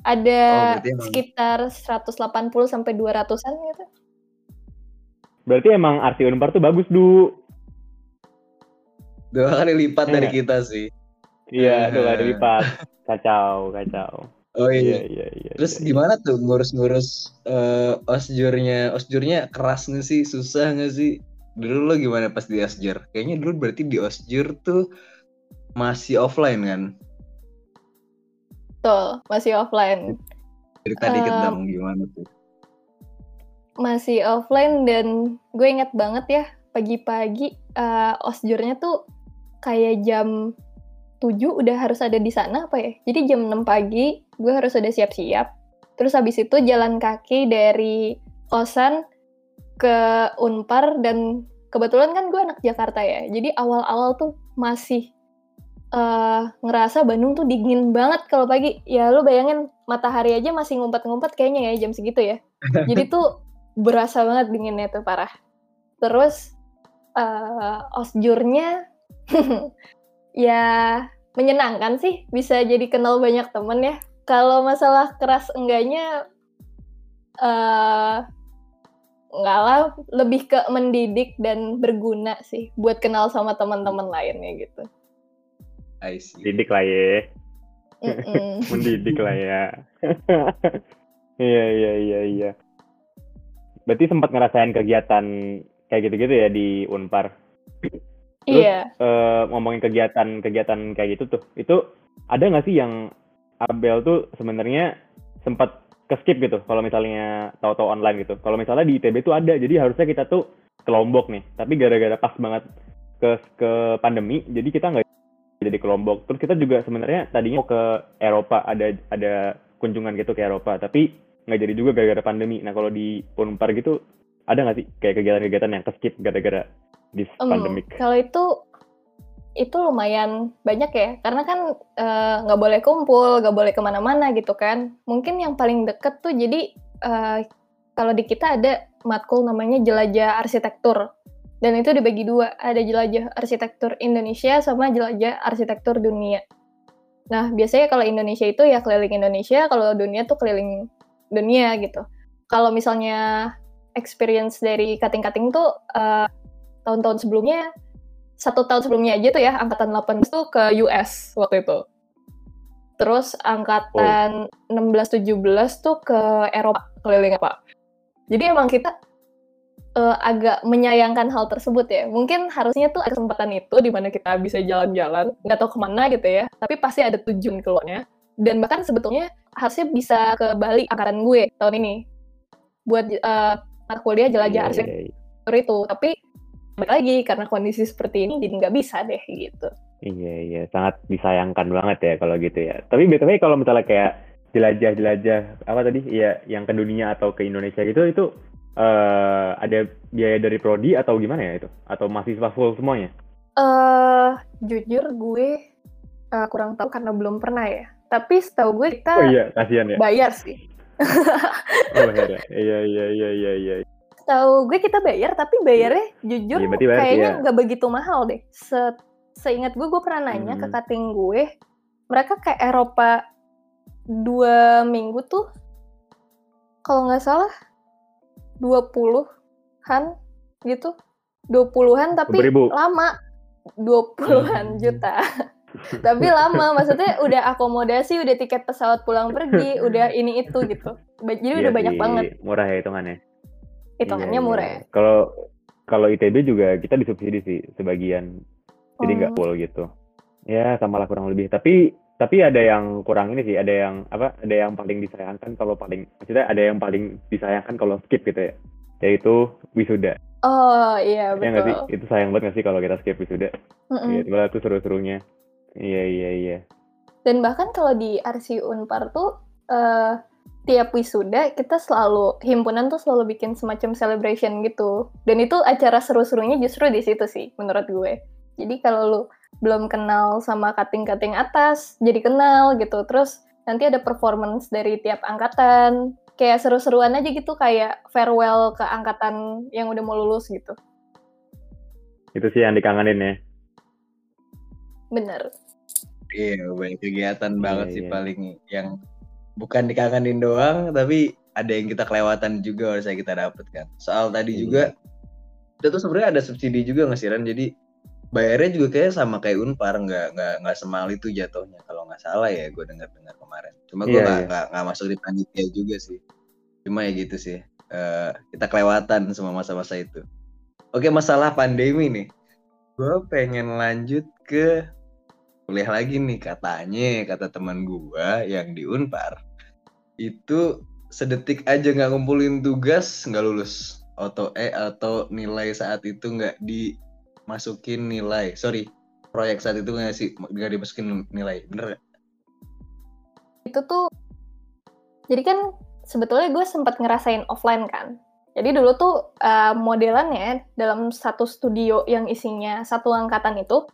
Ada Oh, sekitar 180 sampai 200-an gitu. Berarti emang arti Unpar tuh bagus, Du. Dua kali lipat dari Iya. kita sih. Iya, dua kali Eh. lipat. Kacau, kacau. Oh Iya, iya. iya, iya. Terus iya, gimana tuh ngurus-ngurus eh, osjurnya? Osjurnya keras nggak sih? Susah nggak sih? Dulu lo gimana pas di osjur? Kayaknya dulu berarti di osjur tuh masih offline kan? Betul, masih offline. Cerita dikit Em, dong gimana tuh? Masih offline dan gue inget banget ya, pagi-pagi eh, osjurnya tuh kayak jam 7 udah harus ada di sana apa ya? Jadi jam 6 pagi gue harus udah siap-siap. Terus habis itu jalan kaki dari kosan ke Unpar dan kebetulan kan gue anak Jakarta ya. Jadi awal-awal tuh masih eh, ngerasa Bandung tuh dingin banget kalau pagi. Ya lu bayangin matahari aja masih ngumpet-ngumpet kayaknya ya jam segitu ya. Jadi tuh berasa banget dinginnya tuh parah. Terus eh, osjurnya ya menyenangkan sih bisa jadi kenal banyak temen ya. Kalau masalah keras enggaknya eh enggak lah, lebih ke mendidik dan berguna sih buat kenal sama teman-teman lainnya gitu. I see. Didik lah ya. Mm-mm. Mendidik lah ya. Iya, iya, iya, iya. Berarti sempat ngerasain kegiatan kayak gitu-gitu ya di Unpar. Terus, Iya. eh, ngomongin kegiatan-kegiatan kayak gitu tuh, itu ada nggak sih yang Abel tuh sebenarnya sempat ke skip gitu kalau misalnya tahu-tahu online gitu. Kalau misalnya di ITB tuh ada, jadi harusnya kita tuh ke Lombok nih. Tapi gara-gara pas banget ke ke pandemi, jadi kita nggak jadi ke Lombok. Terus kita juga sebenarnya tadinya mau ke Eropa, ada ada kunjungan gitu ke Eropa, tapi nggak jadi juga gara-gara pandemi. Nah kalau di Unpar gitu ada nggak sih kayak kegiatan-kegiatan yang ke skip gara-gara this Em, pandemic? kalau itu itu lumayan banyak ya. Karena kan eh, nggak boleh kumpul nggak boleh ke mana-mana gitu kan. Mungkin yang paling deket tuh jadi eh, kalau di kita ada matkul namanya jelajah arsitektur. Dan itu dibagi dua. Ada jelajah arsitektur Indonesia sama jelajah arsitektur dunia. Nah biasanya kalau Indonesia itu ya keliling Indonesia kalau dunia tuh keliling dunia gitu. Kalau misalnya experience dari kating-kating tuh eh, tahun-tahun sebelumnya satu tahun sebelumnya aja tuh ya angkatan 18 tuh ke US waktu itu. Terus angkatan 16 17 tuh ke Eropa keliling apa. Jadi emang kita eh, agak menyayangkan hal tersebut ya. Mungkin harusnya tuh ada kesempatan itu di mana kita bisa jalan-jalan, nggak tahu ke mana gitu ya. Tapi pasti ada tujuan keluarnya. Dan bahkan sebetulnya harusnya bisa ke Bali angkatan gue tahun ini buat mata kuliah jelajah Iya, arsitektur iya, iya. itu. Tapi balik lagi karena kondisi seperti ini jadi nggak bisa deh gitu. Iya iya sangat disayangkan banget ya kalau gitu ya. Tapi btw kalau misalnya kayak jelajah-jelajah apa tadi ya yang ke dunia atau ke Indonesia gitu itu eh ada biaya dari prodi atau gimana ya itu? Atau mahasiswa full semuanya? eh jujur gue eh, kurang tahu karena belum pernah ya. Tapi setahu gue kita Oh iya kasihan ya. bayar sih. Oh iya iya iya iya iya. Iya. Setahu gue kita bayar tapi bayarnya jujur Iya, berarti bayar, kayaknya iya. nggak begitu mahal deh. Se seingat gue gue pernah nanya ke Hmm. kating gue mereka ke Eropa dua minggu tuh kalau nggak salah 20-an gitu 20-an tapi 20.000. lama 20-an Hmm. juta Tapi lama, maksudnya udah akomodasi, udah tiket pesawat pulang pergi, udah ini itu gitu. Jadi Iya udah banyak sih, banget. Murah ya hitungannya. Hitungannya Iya, murah iya. ya. Kalau kalau ITB juga kita disubsidi sih sebagian. Jadi nggak Hmm. full gitu. Ya, sama lah kurang lebih. Tapi tapi ada yang kurang ini sih, ada yang apa? Ada yang paling disayangkan kalau paling maksudnya ada yang paling disayangkan kalau skip gitu ya. Yaitu wisuda. Oh iya Ya nggak sih? betul. Itu sayang banget nggak sih kalau kita skip wisuda? Iya, itu seru-serunya. Iya, iya, iya. Dan bahkan kalau di RC Unpar tuh eh, tiap wisuda kita selalu himpunan tuh selalu bikin semacam celebration gitu. Dan itu acara seru-serunya justru di situ sih menurut gue. Jadi kalau lu belum kenal sama kating-kating atas, jadi kenal gitu. Terus nanti ada performance dari tiap angkatan. Kayak seru-seruan aja gitu kayak farewell ke angkatan yang udah mau lulus gitu. Itu sih yang dikangenin ya. Bener. Iya, banyak kegiatan Iya, banget sih iya. paling yang bukan dikangenin doang, tapi ada yang kita kelewatan juga harusnya kita dapatkan. Soal tadi Iya. juga, itu tuh sebenarnya ada subsidi juga nggak sih Ran? Jadi bayarnya juga kayak sama kayak Unpar, nggak nggak nggak semal itu jatuhnya kalau nggak salah ya, gue dengar-dengar kemarin. Cuma gue Iya, nggak nggak nggak masuk di panitia juga sih. Cuma ya gitu sih, Eh, kita kelewatan semua masa-masa itu. Oke, masalah pandemi nih, gue pengen lanjut ke kuliah lagi nih katanya kata teman gua yang di Unpar itu sedetik aja nggak ngumpulin tugas nggak lulus. Auto E atau nilai saat itu nggak dimasukin nilai. Sorry proyek saat itu nggak sih nggak dimasukin nilai. Bener nggak? itu tuh jadi kan sebetulnya gue sempat ngerasain offline kan. Jadi dulu tuh uh, modelannya dalam satu studio yang isinya satu angkatan itu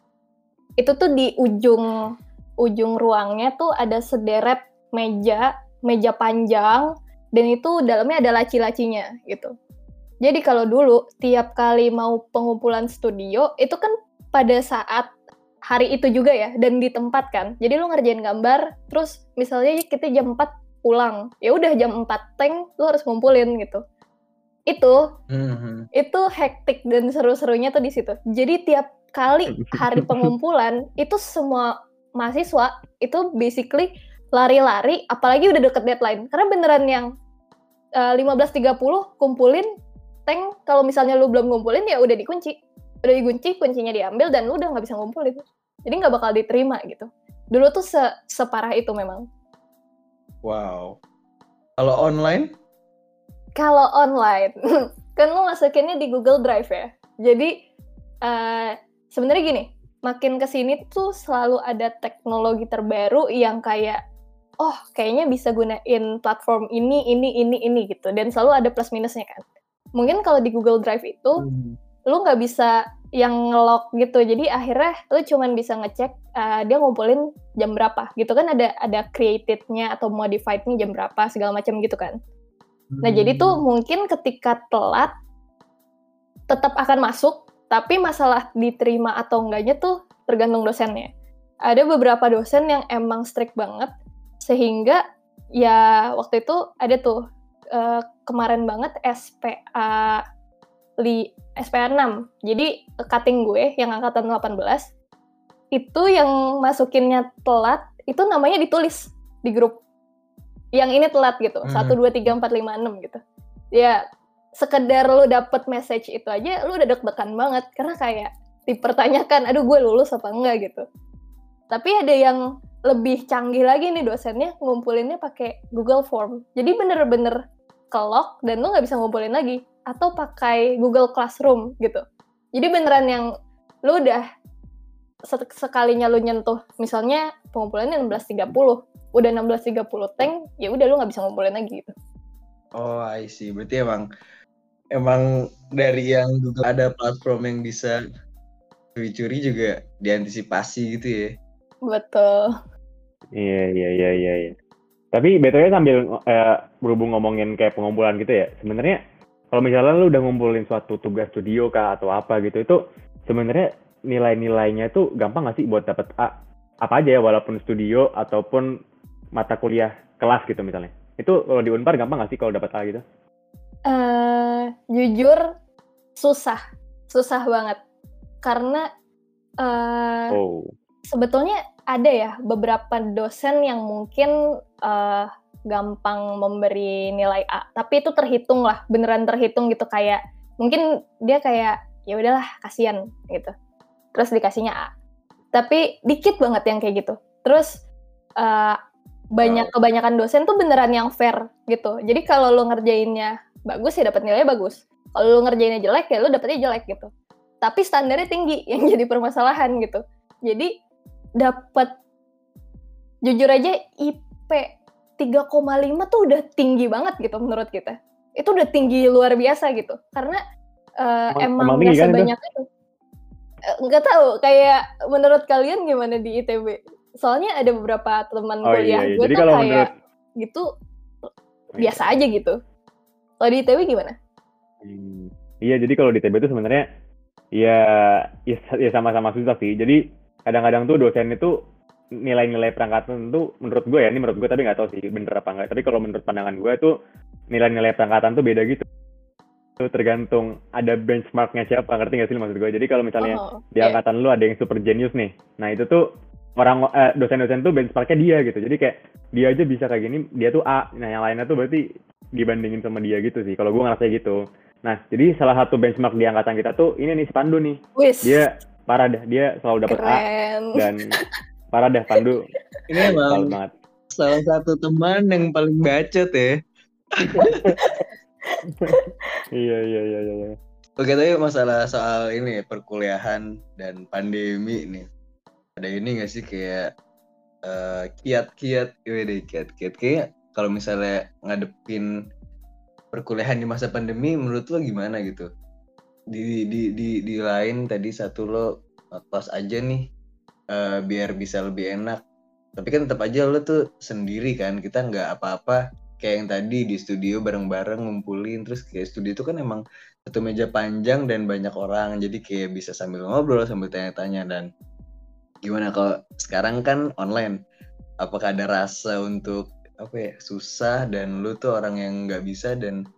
itu tuh di ujung ujung ruangnya tuh ada sederet meja meja panjang dan itu dalamnya ada laci-lacinya gitu. Jadi kalau dulu tiap kali mau pengumpulan studio itu kan pada saat hari itu juga ya dan di tempat kan. Jadi lu ngerjain gambar terus misalnya kita jam 4 pulang ya udah jam 4 tank lu harus ngumpulin gitu. Itu Mhm. itu hektik dan seru-serunya tuh di situ. Jadi tiap kali hari pengumpulan itu semua mahasiswa itu basically lari-lari apalagi udah deket deadline. Karena beneran yang eh, 15.30 kumpulin tank kalau misalnya lu belum ngumpulin ya udah dikunci. Udah dikunci kuncinya diambil dan lu udah nggak bisa ngumpulin. Jadi nggak bakal diterima gitu. Dulu tuh se separah itu memang. Wow. Kalau online? Kalau online kan lu masukinnya di Google Drive ya. Jadi eh, sebenarnya gini makin ke sini tuh selalu ada teknologi terbaru yang kayak oh kayaknya bisa gunain platform ini ini ini ini gitu. Dan selalu ada plus minusnya kan. Mungkin kalau di Google Drive itu lu nggak bisa yang ngelok gitu. Jadi akhirnya lu cuman bisa ngecek uh, dia ngumpulin jam berapa gitu kan. Ada ada created-nya atau modified-nya jam berapa segala macam gitu kan. Nah jadi tuh mungkin ketika telat tetap akan masuk. Tapi masalah diterima atau enggaknya tuh tergantung dosennya. Ada beberapa dosen yang emang strict banget sehingga ya waktu itu ada tuh uh, kemarin banget SPA li SPA 6. Jadi cutting gue yang angkatan 18 itu yang masukinnya telat itu namanya ditulis di grup. Yang ini telat gitu. Hmm. 1 2 3 4 5 6 gitu. Ya sekedar lu dapet message itu aja lu udah deg-degan banget karena kayak dipertanyakan aduh gue lulus apa enggak gitu. Tapi ada yang lebih canggih lagi nih dosennya ngumpulinnya pakai Google Form. Jadi bener-bener kelok dan lu nggak bisa ngumpulin lagi atau pakai Google Classroom gitu. Jadi beneran yang lu udah se- sekalinya lu nyentuh misalnya pengumpulannya 16.30, udah 16.30 tank, ya udah lu nggak bisa ngumpulin lagi gitu. oh I see berarti emang emang dari yang Google ada platform yang bisa curi-curi juga diantisipasi gitu ya Betul. Iya, iya, iya, iya. iya. Tapi betulnya sambil eh, berhubung ngomongin kayak pengumpulan gitu ya, sebenarnya kalau misalnya lu udah ngumpulin suatu tugas studio kah atau apa gitu, itu sebenarnya nilai-nilainya itu gampang nggak sih buat dapet A? Apa aja ya, walaupun studio ataupun mata kuliah kelas gitu misalnya. Itu kalau di Unpar gampang nggak sih kalau dapat A gitu? eh jujur susah, susah banget. Karena eh Oh, sebetulnya ada ya beberapa dosen yang mungkin uh, gampang memberi nilai A, tapi itu terhitung lah, beneran terhitung gitu kayak mungkin dia kayak ya udahlah kasihan gitu. Terus dikasihnya A. Tapi dikit banget yang kayak gitu. Terus uh, banyak kebanyakan dosen tuh beneran yang fair gitu. Jadi kalau lo ngerjainnya bagus ya dapat nilainya bagus. Kalau lo ngerjainnya jelek ya lo dapetnya jelek gitu. Tapi standarnya tinggi yang jadi permasalahan gitu. Jadi dapat jujur aja IP 3,5 tuh udah tinggi banget gitu menurut kita. Itu udah tinggi luar biasa gitu. Karena uh, emang, emang kan sebanyak itu. Eh, nggak tahu, kayak menurut kalian gimana di ITB? Soalnya ada beberapa teman oh, kuliah iya, iya. gue tuh kayak menurut... gitu biasa aja gitu. Kalau di ITB gimana? Hmm, iya, jadi kalau di ITB itu sebenarnya ya ya, ya sama-sama susah sih. Jadi kadang-kadang tuh dosen itu nilai-nilai perangkatan itu menurut gue ya ini menurut gue tapi nggak tahu sih bener apa enggak tapi kalau menurut pandangan gue tuh nilai-nilai perangkatan tuh beda gitu. Itu tergantung ada benchmarknya siapa ngerti gak sih maksud gue? Jadi kalau misalnya oh, di yeah. angkatan lu ada yang super genius nih nah itu tuh orang eh, dosen-dosen tuh benchmarknya dia gitu. Jadi kayak dia aja bisa kayak gini dia tuh A nah yang lainnya tuh berarti dibandingin sama dia gitu sih kalau gue ngerasa gitu. Nah jadi salah satu benchmark di angkatan kita tuh ini nih Spandu nih. Wish. dia parah dah dia selalu dapat A dan Parah dah Pandu. Ini emang banget. salah satu teman yang paling bacot ya. iya, iya, iya, iya, iya. Oke, tapi masalah soal ini perkuliahan dan pandemi nih. Ada ini gak sih kayak uh, kiat-kiat, deh kiat-kiat kayak kalau misalnya ngadepin perkuliahan di masa pandemi menurut lo gimana gitu? Di di di di lain tadi satu lo pas aja nih uh, biar bisa lebih enak. Tapi kan tetap aja lo tuh sendiri kan kita nggak apa-apa. Kayak yang tadi di studio bareng-bareng ngumpulin terus kayak studio itu kan emang satu meja panjang dan banyak orang. Jadi kayak bisa sambil ngobrol sambil tanya-tanya. Dan gimana kalau sekarang kan online? Apakah ada rasa untuk apa ya susah dan lu tuh orang yang nggak bisa dan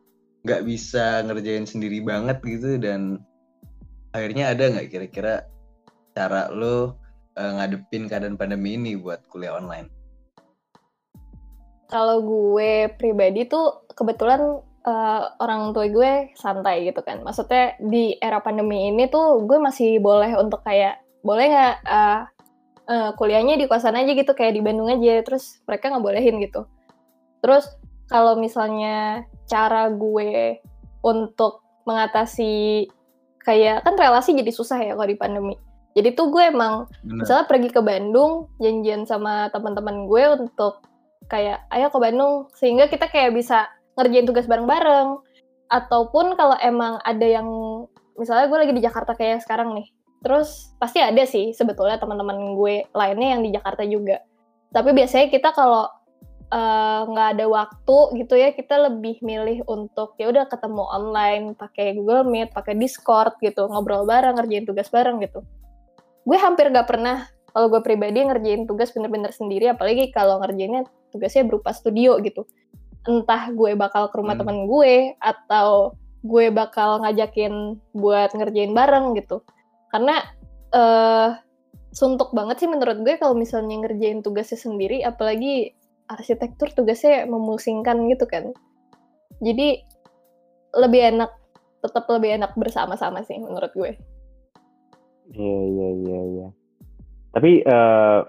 nggak bisa ngerjain sendiri banget gitu dan akhirnya ada nggak kira-kira cara lu uh, ngadepin keadaan pandemi ini buat kuliah online? Kalau gue pribadi tuh kebetulan uh, orang tua gue santai gitu kan. Maksudnya di era pandemi ini tuh gue masih boleh untuk kayak boleh nggak uh, uh, kuliahnya di kosan aja gitu kayak di Bandung aja. Terus mereka nggak bolehin gitu. Terus kalau misalnya cara gue untuk mengatasi kayak kan relasi jadi susah ya kalau di pandemi. Jadi tuh gue emang Bener. misalnya pergi ke Bandung, janjian sama teman-teman gue untuk kayak ayo ke Bandung sehingga kita kayak bisa ngerjain tugas bareng-bareng. Ataupun kalau emang ada yang misalnya gue lagi di Jakarta kayak sekarang nih. Terus pasti ada sih sebetulnya teman-teman gue lainnya yang di Jakarta juga. Tapi biasanya kita kalau nggak uh, ada waktu gitu ya kita lebih milih untuk ya udah ketemu online pakai Google Meet pakai Discord gitu ngobrol bareng ngerjain tugas bareng gitu. Gue hampir gak pernah kalau gue pribadi ngerjain tugas bener-bener sendiri apalagi kalau ngerjainnya tugasnya berupa studio gitu. Entah gue bakal ke rumah hmm. temen gue atau gue bakal ngajakin buat ngerjain bareng gitu. Karena uh, suntuk banget sih menurut gue kalau misalnya ngerjain tugasnya sendiri apalagi arsitektur tugasnya memusingkan gitu kan jadi lebih enak tetap lebih enak bersama-sama sih menurut gue Iya iya iya iya. Tapi uh,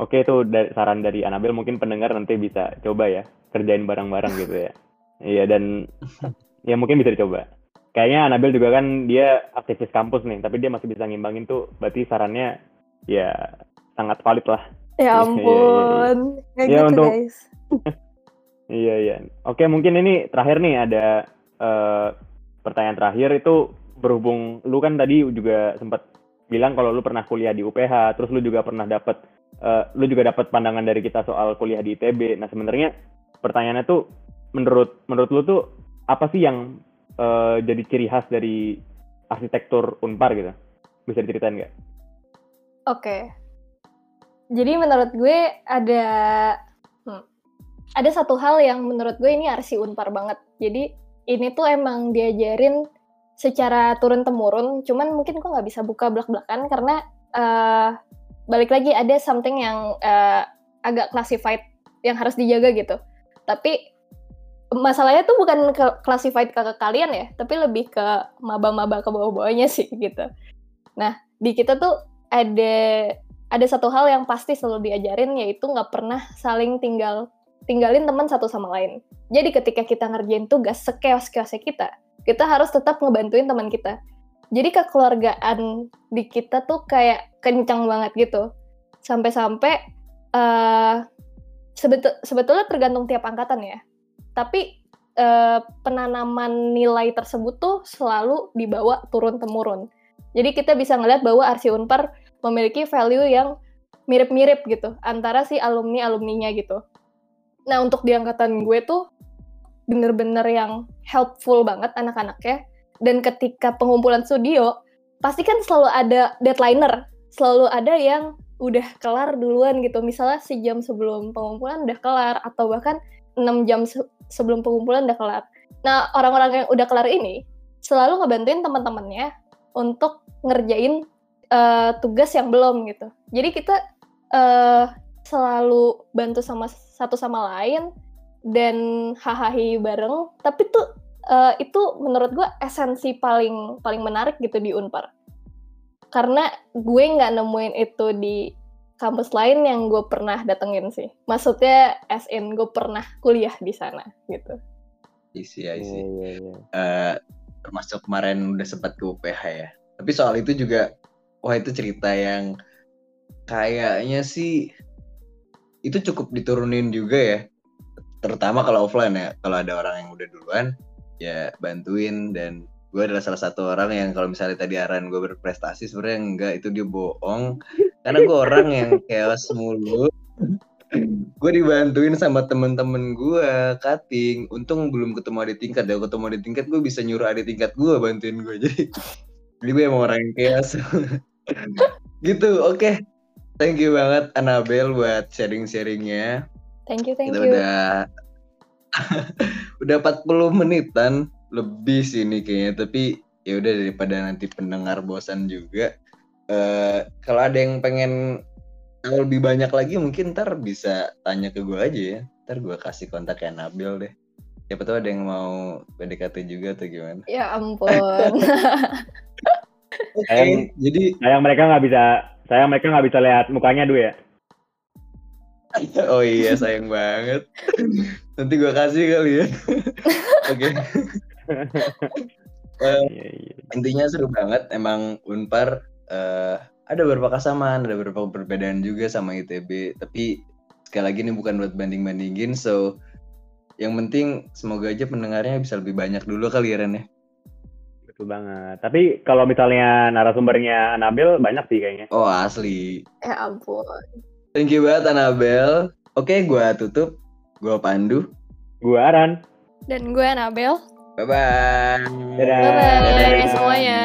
oke okay, itu dari, saran dari Anabel mungkin pendengar nanti bisa coba ya kerjain bareng-bareng gitu ya. Iya dan ya mungkin bisa dicoba. Kayaknya Anabel juga kan dia aktivis kampus nih, tapi dia masih bisa ngimbangin tuh. Berarti sarannya ya sangat valid lah. Ya ampun. Iya, ya, gitu, untuk guys. iya iya. Oke mungkin ini terakhir nih ada uh, pertanyaan terakhir itu berhubung lu kan tadi juga sempat bilang kalau lu pernah kuliah di UPH, terus lu juga pernah dapat uh, lu juga dapat pandangan dari kita soal kuliah di ITB. Nah, sebenarnya pertanyaannya tuh menurut menurut lu tuh apa sih yang uh, jadi ciri khas dari arsitektur Unpar gitu? Bisa diceritain nggak? Oke. Okay. Jadi menurut gue ada hmm, ada satu hal yang menurut gue ini arsi Unpar banget. Jadi ini tuh emang diajarin secara turun temurun cuman mungkin gue nggak bisa buka belak belakan karena uh, balik lagi ada something yang uh, agak classified yang harus dijaga gitu. Tapi masalahnya tuh bukan ke classified ke, ke kalian ya, tapi lebih ke maba-maba ke bawah-bawahnya sih gitu. Nah, di kita tuh ada ada satu hal yang pasti selalu diajarin yaitu nggak pernah saling tinggal tinggalin teman satu sama lain. Jadi ketika kita ngerjain tugas sekeos-keosnya kita, kita harus tetap ngebantuin teman kita. Jadi kekeluargaan di kita tuh kayak kencang banget gitu. Sampai-sampai uh, sebetul sebetulnya tergantung tiap angkatan ya. Tapi uh, penanaman nilai tersebut tuh selalu dibawa turun temurun. Jadi kita bisa ngeliat bahwa Arsi Unpar memiliki value yang mirip-mirip gitu antara si alumni alumninya gitu. Nah untuk di angkatan gue tuh bener-bener yang helpful banget anak-anaknya. Dan ketika pengumpulan studio, pasti kan selalu ada deadlineer, selalu ada yang udah kelar duluan gitu. Misalnya si jam sebelum pengumpulan udah kelar atau bahkan 6 jam se sebelum pengumpulan udah kelar. Nah, orang-orang yang udah kelar ini selalu ngebantuin teman-temannya untuk ngerjain uh, tugas yang belum gitu. Jadi kita uh, selalu bantu sama satu sama lain dan hahaha bareng. Tapi tuh uh, itu menurut gue esensi paling paling menarik gitu di Unpar. Karena gue nggak nemuin itu di kampus lain yang gue pernah datengin sih. Maksudnya SN gue pernah kuliah di sana gitu. Isi, isi. Yeah, yeah, yeah. Uh, termasuk kemarin udah sempat ke UPH ya. Tapi soal itu juga wah itu cerita yang kayaknya sih itu cukup diturunin juga ya. Terutama kalau offline ya. Kalau ada orang yang udah duluan ya bantuin. Dan gue adalah salah satu orang yang kalau misalnya tadi Aran gue berprestasi sebenarnya enggak. Itu dia bohong. Karena gue orang yang chaos mulu. Gue dibantuin sama temen-temen gue cutting. Untung belum ketemu adik tingkat. Ya ketemu adik tingkat gue bisa nyuruh adik tingkat gue bantuin gue. Jadi jadi gue emang orang chaos gitu oke. Okay. thank you banget Anabel buat sharing-sharingnya. Thank you thank Kita you. udah udah 40 menitan lebih sih ini kayaknya tapi ya udah daripada nanti pendengar bosan juga uh, kalau ada yang pengen lebih banyak lagi mungkin ntar bisa tanya ke gue aja ya. Ntar gue kasih kontak Nabil deh siapa tahu ada yang mau PDKT juga atau gimana? Ya ampun. Sayang, jadi sayang mereka nggak bisa sayang mereka nggak bisa lihat mukanya dulu ya? Oh iya sayang banget. Nanti gue kasih kali ya. Oke. Uh, intinya seru banget. Emang unpar uh, ada beberapa kesamaan ada beberapa perbedaan juga sama itb tapi sekali lagi ini bukan buat banding bandingin so yang penting semoga aja pendengarnya bisa lebih banyak dulu kali ya Ren ya Betul banget. Tapi kalau misalnya narasumbernya Anabel banyak sih kayaknya. Oh asli. Ya ampun. Thank you banget Anabel. Oke, gue tutup. Gue Pandu. Gue Aran. Dan gue Anabel. Bye-bye. Dadah. Bye-bye semuanya.